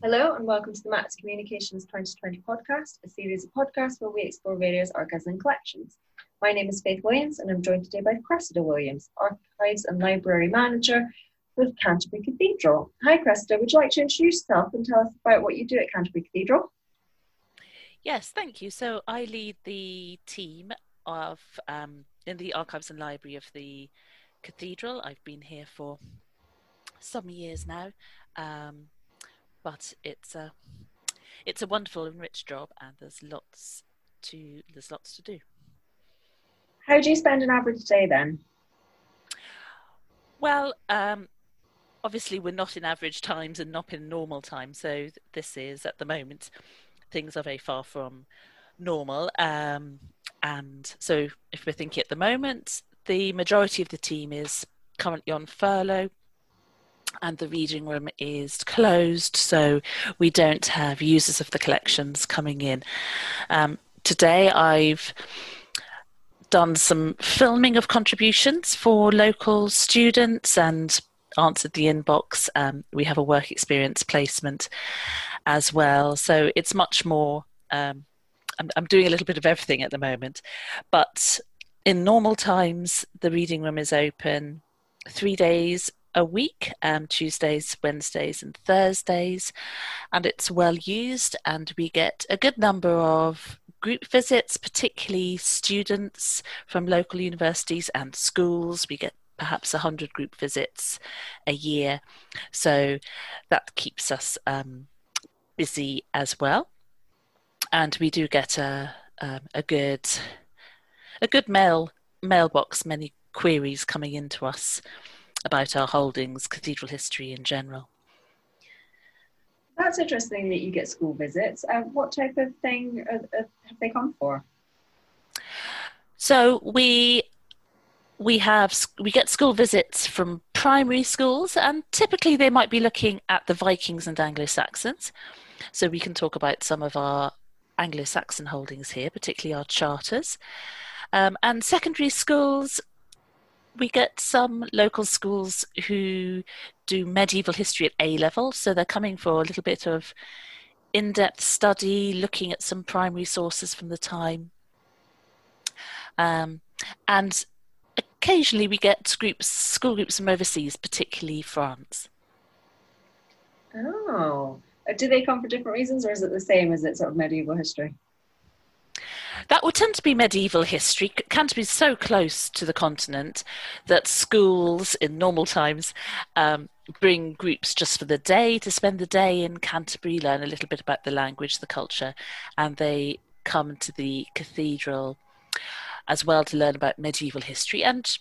Hello and welcome to the Max Communications 2020 podcast, a series of podcasts where we explore various archives and collections. My name is Faith Williams and I'm joined today by Cressida Williams, Archives and Library Manager with Canterbury Cathedral. Hi Cressida, would you like to introduce yourself and tell us about what you do at Canterbury Cathedral? Yes, thank you. So I lead the team of um, in the archives and library of the cathedral. I've been here for some years now, um, but it's a it's a wonderful and rich job, and there's lots to there's lots to do. How do you spend an average day then? Well, um, obviously we're not in average times and not in normal times, so this is at the moment things are very far from normal. Um, and so, if we're thinking at the moment, the majority of the team is currently on furlough and the reading room is closed, so we don't have users of the collections coming in. Um, today, I've done some filming of contributions for local students and answered the inbox. Um, we have a work experience placement as well, so it's much more. Um, I'm, I'm doing a little bit of everything at the moment, but in normal times, the reading room is open three days a week um, Tuesdays, Wednesdays, and Thursdays. And it's well used, and we get a good number of group visits, particularly students from local universities and schools. We get perhaps 100 group visits a year. So that keeps us um, busy as well. And we do get a, um, a good a good mail mailbox, many queries coming into us about our holdings, cathedral history in general. That's interesting that you get school visits. Uh, what type of thing are, are, have they come for? So we we have we get school visits from primary schools, and typically they might be looking at the Vikings and Anglo Saxons. So we can talk about some of our Anglo Saxon holdings here, particularly our charters. Um, and secondary schools we get some local schools who do medieval history at A level, so they're coming for a little bit of in depth study, looking at some primary sources from the time. Um, and occasionally we get groups, school groups from overseas, particularly France. Oh, do they come for different reasons, or is it the same as it sort of medieval history? That would tend to be medieval history. Canterbury is so close to the continent that schools in normal times um, bring groups just for the day to spend the day in Canterbury, learn a little bit about the language, the culture, and they come to the cathedral as well to learn about medieval history. And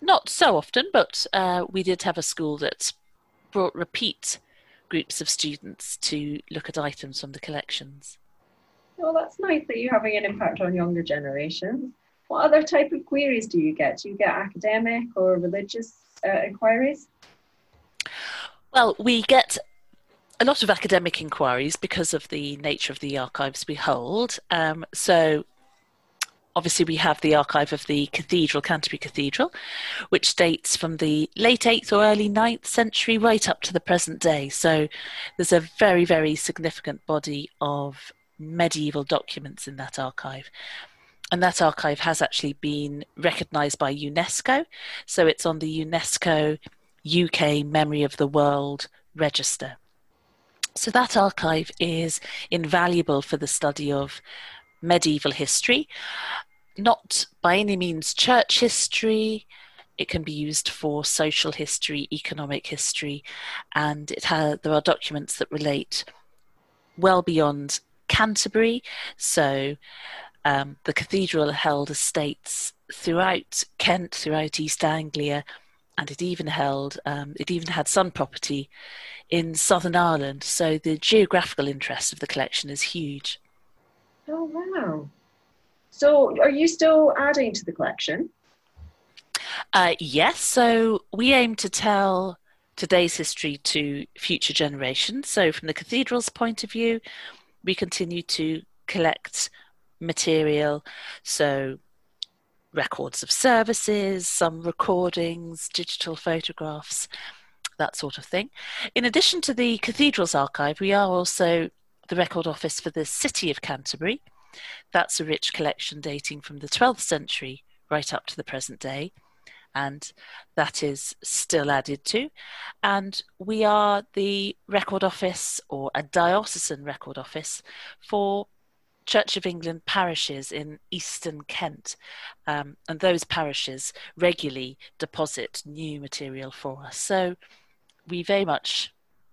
not so often, but uh, we did have a school that brought repeat groups of students to look at items from the collections. Well, that's nice that you're having an impact on younger generations. What other type of queries do you get? Do you get academic or religious uh, inquiries? Well, we get a lot of academic inquiries because of the nature of the archives we hold. Um, so, obviously, we have the archive of the Cathedral, Canterbury Cathedral, which dates from the late 8th or early 9th century right up to the present day. So, there's a very, very significant body of medieval documents in that archive. And that archive has actually been recognised by UNESCO. So it's on the UNESCO UK Memory of the World Register. So that archive is invaluable for the study of medieval history, not by any means church history. It can be used for social history, economic history, and it has, there are documents that relate well beyond Canterbury. So um, the cathedral held estates throughout Kent, throughout East Anglia, and it even held um, it even had some property in Southern Ireland. So the geographical interest of the collection is huge. Oh wow! So are you still adding to the collection? Uh, yes. So we aim to tell today's history to future generations. So from the cathedral's point of view, we continue to collect material, so records of services, some recordings, digital photographs, that sort of thing. In addition to the Cathedral's archive, we are also the record office for the City of Canterbury. That's a rich collection dating from the 12th century right up to the present day, and that is still added to. And we are the record office or a diocesan record office for Church of England parishes in eastern Kent, um, and those parishes regularly deposit new material for us. So we very much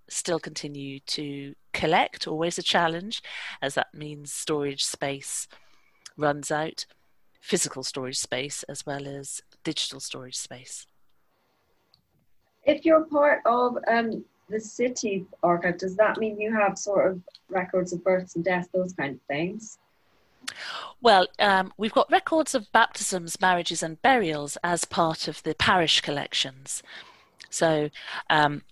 still continue to collect, always a challenge, as that means storage space runs out, physical storage space as well as digital storage space. If you're part of um, the city archive, does that mean you have sort of records of births and deaths, those kind of things? Well, um, we've got records of baptisms, marriages, and burials as part of the parish collections. So um,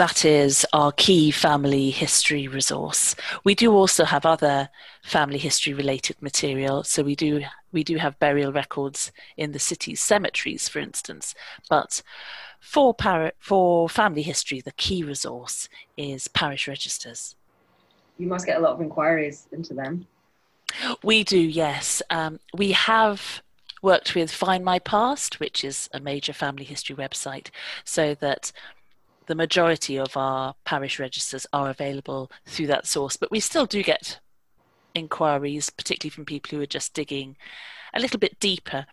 that is our key family history resource. We do also have other family history related material. So we do we do have burial records in the city's cemeteries, for instance. But for par- for family history, the key resource is parish registers. You must get a lot of inquiries into them. We do, yes. Um, we have worked with Find My Past, which is a major family history website, so that the majority of our parish registers are available through that source. But we still do get inquiries, particularly from people who are just digging a little bit deeper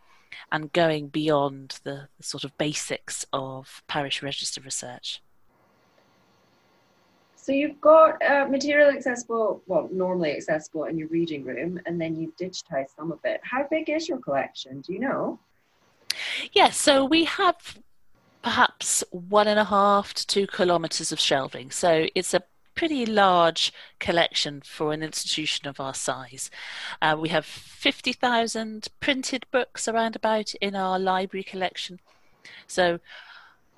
and going beyond the, the sort of basics of parish register research. So you've got uh, material accessible, well, normally accessible in your reading room, and then you've digitized some of it. How big is your collection? Do you know? Yes, yeah, so we have perhaps one and a half to two kilometres of shelving. So it's a pretty large collection for an institution of our size. Uh, we have 50,000 printed books around about in our library collection. So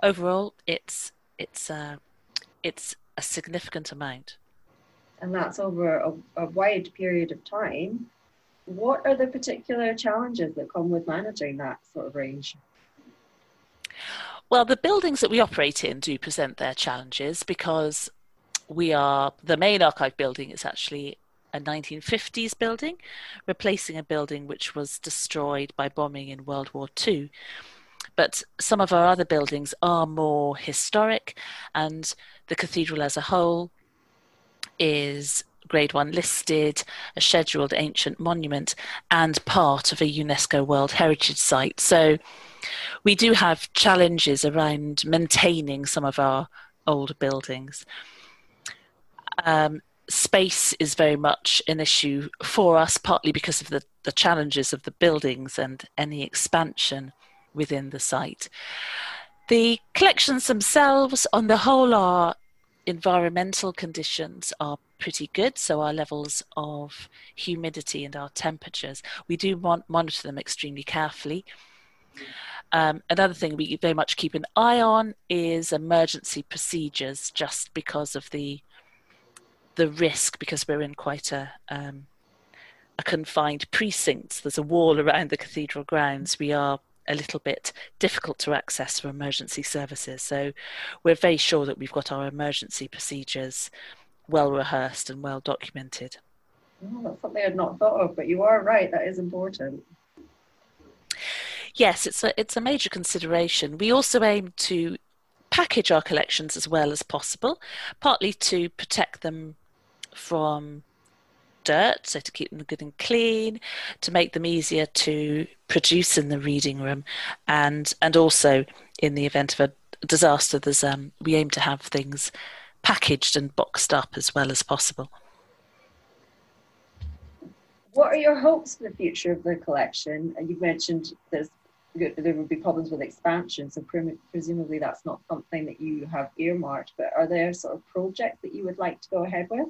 overall, it's it's uh, it's a significant amount. And that's over a, a wide period of time. What are the particular challenges that come with managing that sort of range? Well, the buildings that we operate in do present their challenges because we are the main archive building is actually a 1950s building, replacing a building which was destroyed by bombing in World War II. But some of our other buildings are more historic, and the cathedral as a whole is Grade 1 listed, a scheduled ancient monument, and part of a UNESCO World Heritage Site. So we do have challenges around maintaining some of our old buildings. Um, space is very much an issue for us, partly because of the, the challenges of the buildings and any expansion within the site. The collections themselves, on the whole, are environmental conditions are pretty good. So our levels of humidity and our temperatures, we do mon- monitor them extremely carefully. Um, another thing we very much keep an eye on is emergency procedures, just because of the the risk, because we're in quite a um, a confined precinct. There's a wall around the cathedral grounds. We are a little bit difficult to access for emergency services. So we're very sure that we've got our emergency procedures well rehearsed and well documented. Oh, that's something I'd not thought of, but you are right, that is important. Yes, it's a, it's a major consideration. We also aim to package our collections as well as possible, partly to protect them from dirt, so to keep them good and clean, to make them easier to produce in the reading room, and and also in the event of a disaster, there's um, we aim to have things packaged and boxed up as well as possible. What are your hopes for the future of the collection? You've mentioned there's there would be problems with expansion, so presumably that's not something that you have earmarked. But are there sort of projects that you would like to go ahead with?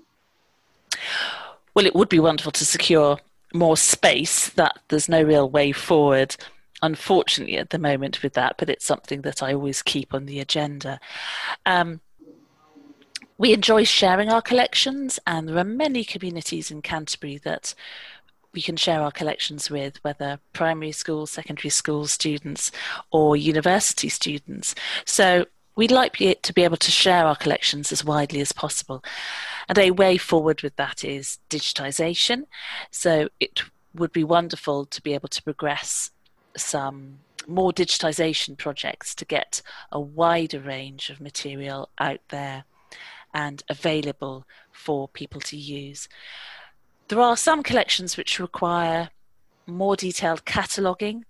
Well, it would be wonderful to secure more space. That there's no real way forward, unfortunately, at the moment with that, but it's something that I always keep on the agenda. Um, we enjoy sharing our collections, and there are many communities in Canterbury that we can share our collections with, whether primary school, secondary school students, or university students. So we'd like to be able to share our collections as widely as possible. And a way forward with that is digitization. So it would be wonderful to be able to progress some more digitization projects to get a wider range of material out there and available for people to use. There are some collections which require more detailed cataloguing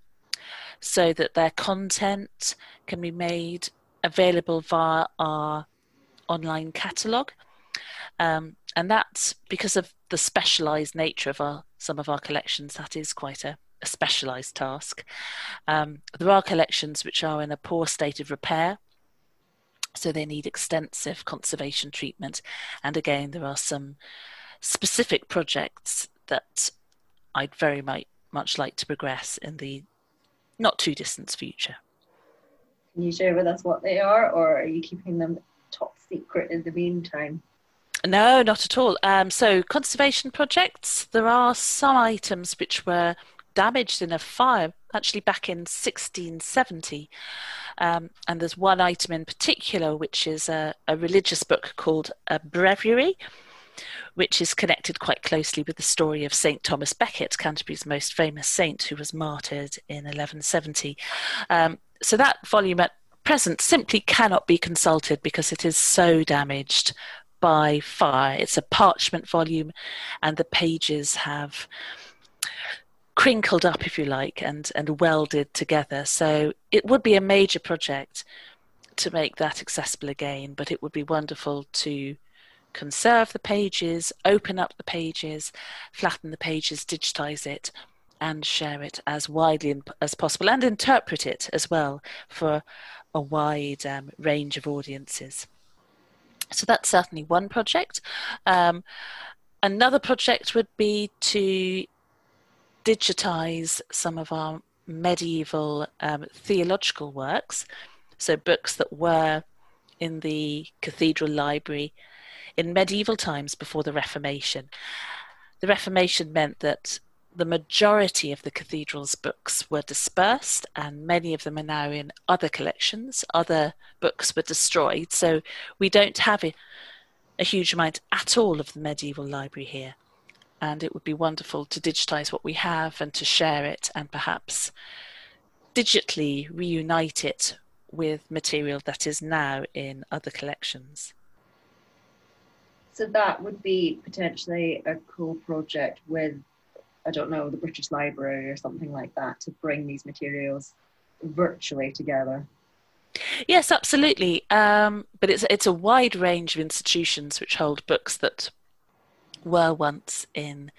so that their content can be made available via our online catalogue. Um, and that's because of the specialised nature of our, some of our collections, that is quite a, a specialised task. Um, there are collections which are in a poor state of repair, so they need extensive conservation treatment. And again, there are some specific projects that I'd very much, much like to progress in the not too distant future. Can you share with us what they are, or are you keeping them top secret in the meantime? No, not at all. Um, so, conservation projects, there are some items which were damaged in a fire actually back in 1670. Um, and there's one item in particular, which is a, a religious book called a breviary, which is connected quite closely with the story of St. Thomas Becket, Canterbury's most famous saint, who was martyred in 1170. Um, so that volume at present simply cannot be consulted because it is so damaged by fire. It's a parchment volume, and the pages have crinkled up, if you like, and, and welded together. So it would be a major project to make that accessible again, but it would be wonderful to conserve the pages, open up the pages, flatten the pages, digitize it, and share it as widely as possible and interpret it as well for a wide um, range of audiences. So that's certainly one project. Um, another project would be to digitize some of our medieval um, theological works, so books that were in the cathedral library in medieval times before the Reformation. The Reformation meant that the majority of the cathedral's books were dispersed, and many of them are now in other collections. Other books were destroyed, so we don't have a, a huge amount at all of the medieval library here. And it would be wonderful to digitize what we have and to share it, and perhaps digitally reunite it with material that is now in other collections. So that would be potentially a cool project with I don't know, the British Library or something like that to bring these materials virtually together. Yes, absolutely. Um, but it's it's a wide range of institutions which hold books that were once in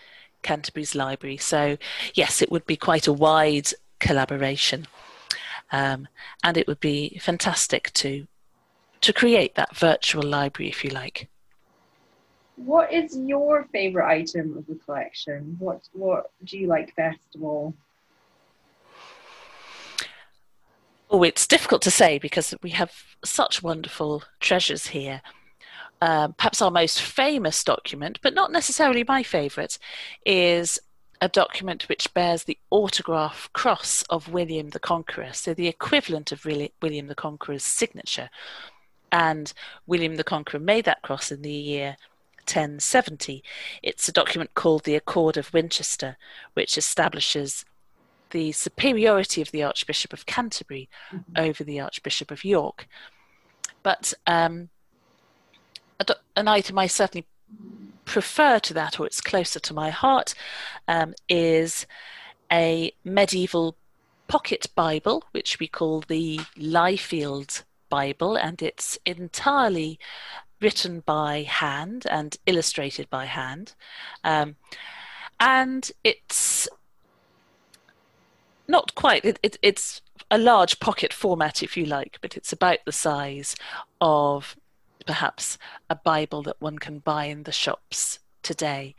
Canterbury's library. So yes, it would be quite a wide collaboration, um, and it would be fantastic to to create that virtual library, if you like. What is your favorite item of the collection? What what do you like best of all? Oh, it's difficult to say because we have such wonderful treasures here. Um, perhaps our most famous document, but not necessarily my favourite, is a document which bears the autograph cross of William the Conqueror, so the equivalent of William the Conqueror's signature. And William the Conqueror made that cross in the year 1070. It's a document called the Accord of Winchester, which establishes the superiority of the Archbishop of Canterbury mm-hmm. over the Archbishop of York. But um, an item I certainly prefer to that, or it's closer to my heart, um, is a medieval pocket Bible, which we call the Lyghfield Bible, and it's entirely written by hand and illustrated by hand. Um, and it's not quite, it, it, it's a large pocket format, if you like, but it's about the size of perhaps a Bible that one can buy in the shops today.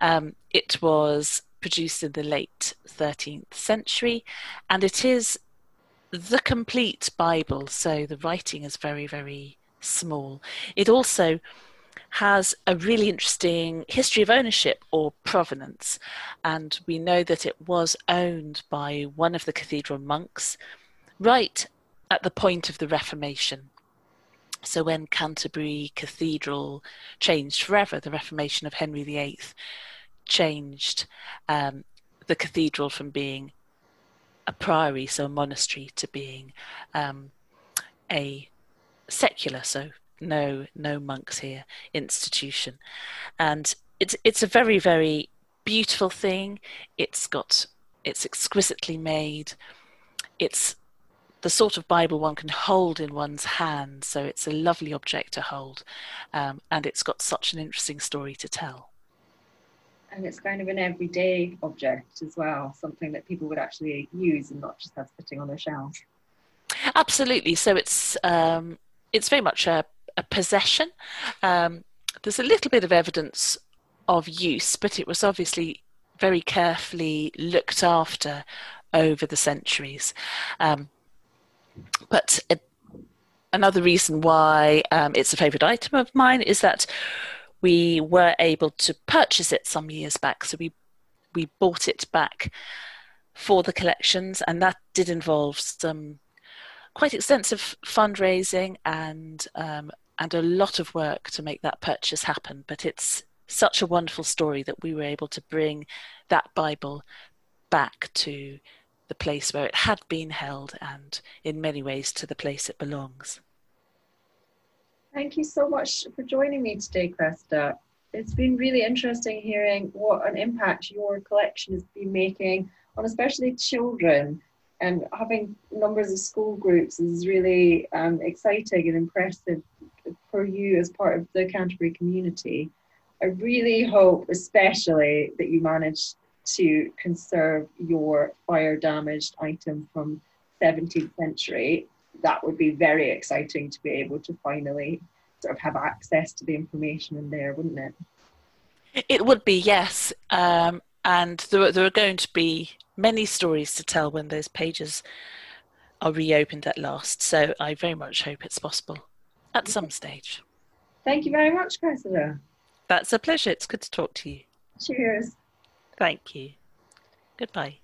Um, it was produced in the late 13th century and it is the complete Bible, so the writing is very, very small. It also has a really interesting history of ownership or provenance. And we know that it was owned by one of the cathedral monks right at the point of the Reformation. So when Canterbury Cathedral changed forever, the Reformation of Henry VIII changed um, the cathedral from being a priory, so a monastery, to being um, a secular, so no no monks here institution, and it's it's a very very beautiful thing. It's got it's exquisitely made. It's the sort of Bible one can hold in one's hand. So it's a lovely object to hold, um, and it's got such an interesting story to tell. And it's kind of an everyday object as well, something that people would actually use and not just have sitting on their shelves. Absolutely. So it's um, it's very much a, a possession. Um, there's a little bit of evidence of use, but it was obviously very carefully looked after over the centuries. Um, but it, another reason why um, it's a favourite item of mine is that we were able to purchase it some years back. So we we bought it back for the collections, and that did involve some quite extensive fundraising and um, and a lot of work to make that purchase happen. But it's such a wonderful story that we were able to bring that Bible back to the place where it had been held and in many ways to the place it belongs. Thank you so much for joining me today, Cressida. It's been really interesting hearing what an impact your collection has been making on especially children. And having numbers of school groups is really um, exciting and impressive for you as part of the Canterbury community. I really hope, especially, that you manage to conserve your fire damaged item from 17th century, that would be very exciting to be able to finally sort of have access to the information in there, wouldn't it? It would be, yes. Um, and there, there are going to be many stories to tell when those pages are reopened at last. So I very much hope it's possible at some stage. Thank you very much, Cressida. That's a pleasure. It's good to talk to you. Cheers. Thank you. Goodbye.